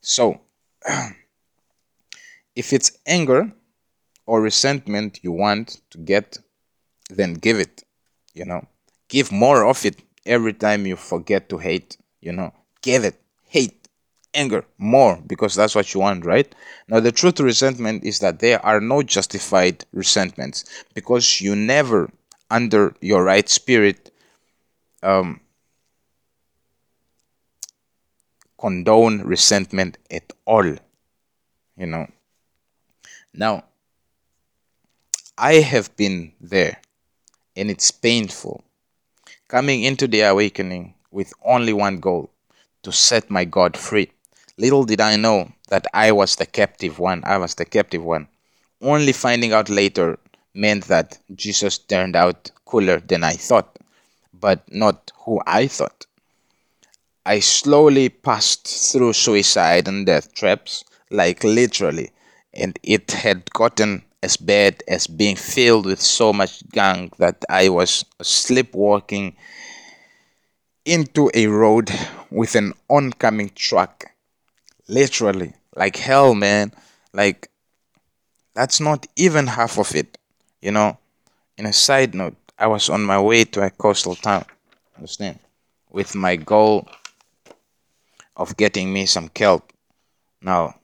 So, if it's anger or resentment you want to get, then give it, you know. Give more of it every time you forget to hate, you know. Give it, hate, anger, more, because that's what you want, right? Now, the truth to resentment is that there are no justified resentments because you never, under your right spirit, um, condone resentment at all, you know. Now, I have been there and it's painful. Coming into the awakening with only one goal to set my God free. Little did I know that I was the captive one. I was the captive one. Only finding out later meant that Jesus turned out cooler than I thought, but not who I thought. I slowly passed through suicide and death traps, like literally, and it had gotten as bad as being filled with so much gang that I was sleepwalking into a road with an oncoming truck. Literally, like hell, man. Like, that's not even half of it, you know. In a side note, I was on my way to a coastal town, understand, with my goal of getting me some kelp. Now,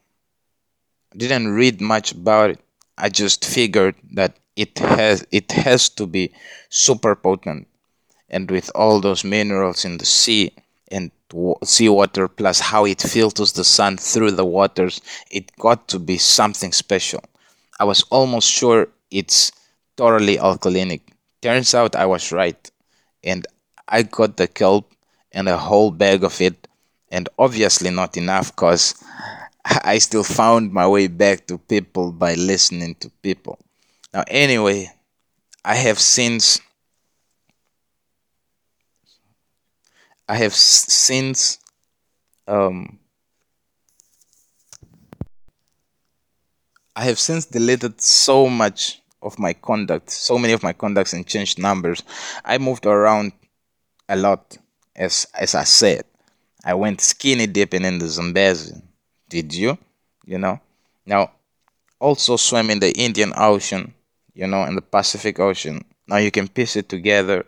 didn't read much about it. I just figured that it has it has to be super potent, and with all those minerals in the sea and seawater plus how it filters the sun through the waters, it got to be something special. I was almost sure it's totally alkalinic. Turns out I was right, and I got the kelp and a whole bag of it, and obviously not enough because I still found my way back to people by listening to people. Now, anyway, I have since I have since um I have since deleted so much of my conduct, so many of my conducts and changed numbers. I moved around a lot, as as I said. I went skinny dipping in the Zambezi did you? You know? Now, also swim in the Indian Ocean, you know, in the Pacific Ocean. Now you can piece it together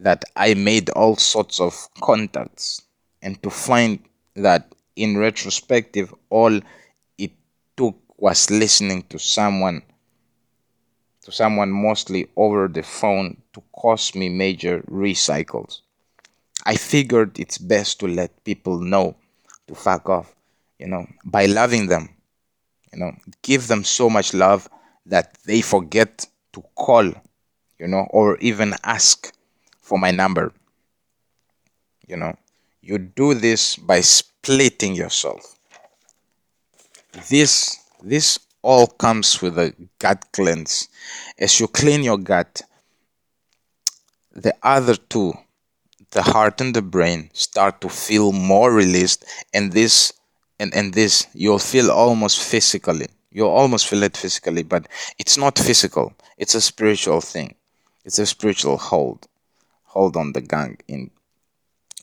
that I made all sorts of contacts and to find that in retrospective, all it took was listening to someone to someone mostly over the phone to cost me major recycles. I figured it's best to let people know to fuck off you know, by loving them. You know, give them so much love that they forget to call, you know, or even ask for my number. You know, you do this by splitting yourself. This this all comes with a gut cleanse. As you clean your gut, the other two, the heart and the brain, start to feel more released, and this and and this you'll feel almost physically you'll almost feel it physically but it's not physical it's a spiritual thing it's a spiritual hold hold on the gang in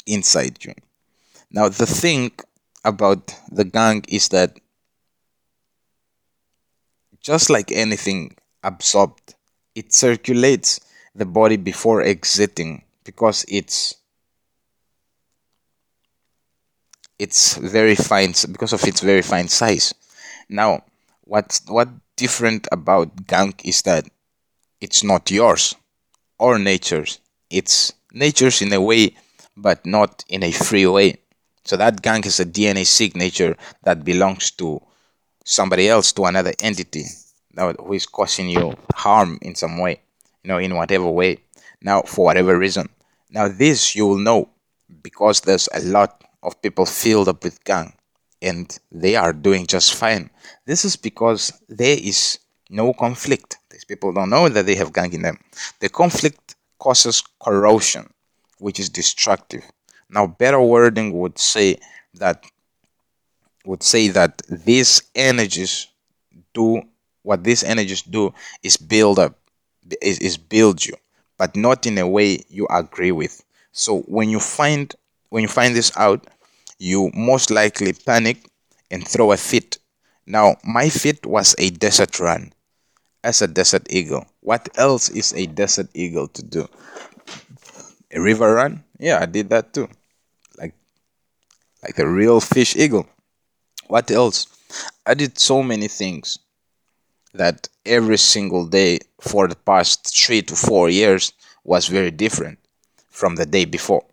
inside you. Now the thing about the gang is that just like anything absorbed it circulates the body before exiting because it's it's very fine because of its very fine size. Now, what's what different about gunk is that it's not yours or nature's. It's nature's in a way, but not in a free way. So that gunk is a DNA signature that belongs to somebody else, to another entity, who is causing you harm in some way, you know, in whatever way. Now, for whatever reason. Now, this you will know because there's a lot of people filled up with gang and they are doing just fine. This is because there is no conflict. These people don't know that they have gang in them. The conflict causes corrosion, which is destructive. Now, better wording would say that would say that these energies do what these energies do is build up, is, is build you, but not in a way you agree with. So when you find when you find this out, you most likely panic and throw a fit. Now, my fit was a desert run as a desert eagle. What else is a desert eagle to do? A river run? Yeah, I did that too. Like like a real fish eagle. What else? I did so many things that every single day for the past three to four years was very different from the day before.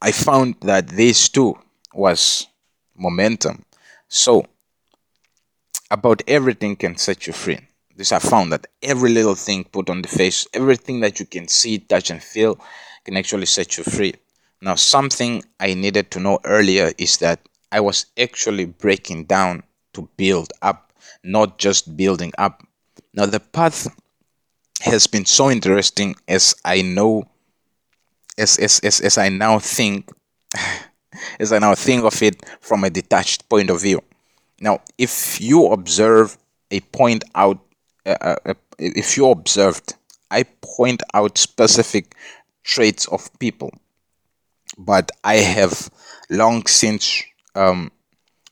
I found that this too was momentum. So, about everything can set you free. This I found that every little thing put on the face, everything that you can see, touch, and feel can actually set you free. Now, something I needed to know earlier is that I was actually breaking down to build up, not just building up. Now, the path has been so interesting as I know, as, as, as, as I now think, as I now think of it from a detached point of view. Now, if you observe a point out, uh, uh, uh if you observed, I point out specific traits of people, but I have long since um,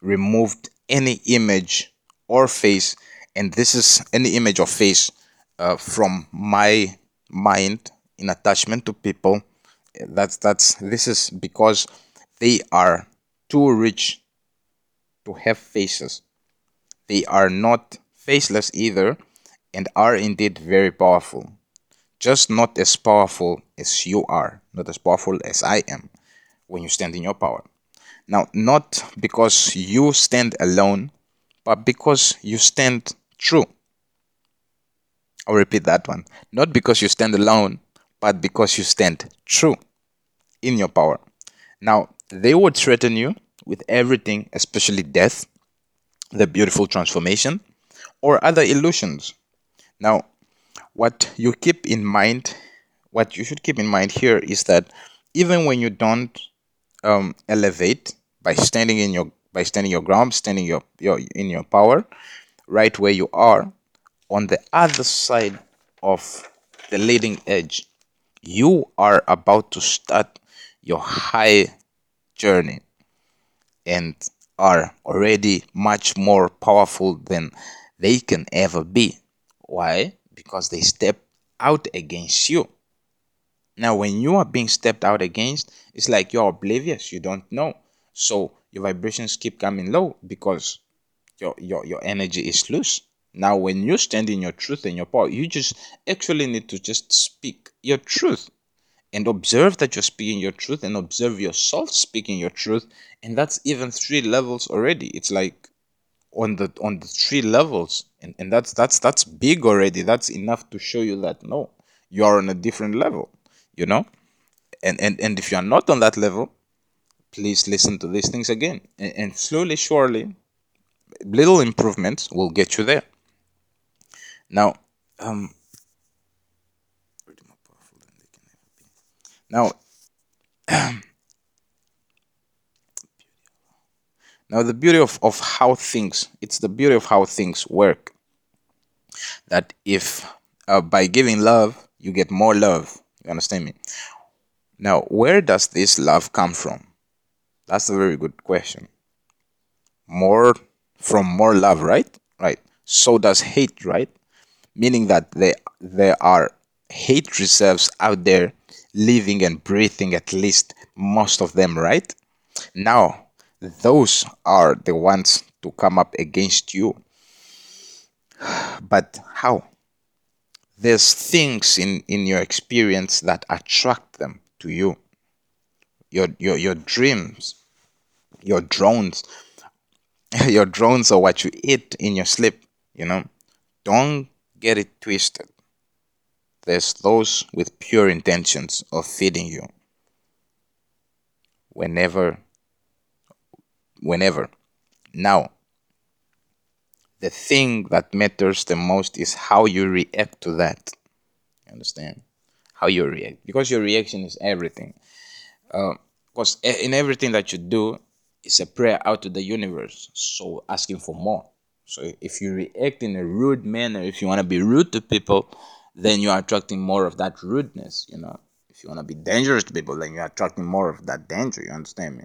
removed any image or face, and this is any image or face uh, from my mind in attachment to people. That's that's this is because they are too rich to have faces. They are not faceless either and are indeed very powerful. Just not as powerful as you are, not as powerful as I am when you stand in your power. Now, not because you stand alone, but because you stand true. I'll repeat that one. Not because you stand alone, but because you stand true in your power. Now, they would threaten you with everything, especially death, the beautiful transformation, or other illusions. Now, what you keep in mind, what you should keep in mind here is that even when you don't um, elevate by standing in your by standing your ground, standing your, your in your power, right where you are, on the other side of the leading edge, you are about to start your high journey and are already much more powerful than they can ever be. Why? Because they step out against you. Now, when you are being stepped out against, it's like you're oblivious, you don't know. So your vibrations keep coming low because your, your, your energy is loose. Now, when you stand in your truth and your power, you just actually need to just speak your truth and observe that you're speaking your truth and observe yourself speaking your truth. And that's even three levels already. It's like on the on the three levels and, and that's that's that's big already that's enough to show you that no you are on a different level you know and and, and if you are not on that level please listen to these things again. And, slowly surely little improvements will get you there. Now um now now the beauty of, of how things it's the beauty of how things work. That if uh, by giving love you get more love. You understand me? Now where does this love come from that's a very good question more from more love right right so does hate right meaning that there there are hate reserves out there living and breathing at least most of them right now those are the ones to come up against you. But how? There's things in, in your experience that attract them to you. Your, your, your dreams, your drones, your drones are what you eat in your sleep, you know. Don't get it twisted. There's those with pure intentions of feeding you. Whenever whenever. Now, the thing that matters the most is how you react to that. You understand? How you react. Because your reaction is everything. Uh, because in everything that you do, it's a prayer out to the universe. So asking for more. So if you react in a rude manner, if you want to be rude to people, then you are attracting more of that rudeness, you know. If you want to be dangerous to people, then you're attracting more of that danger, you understand me?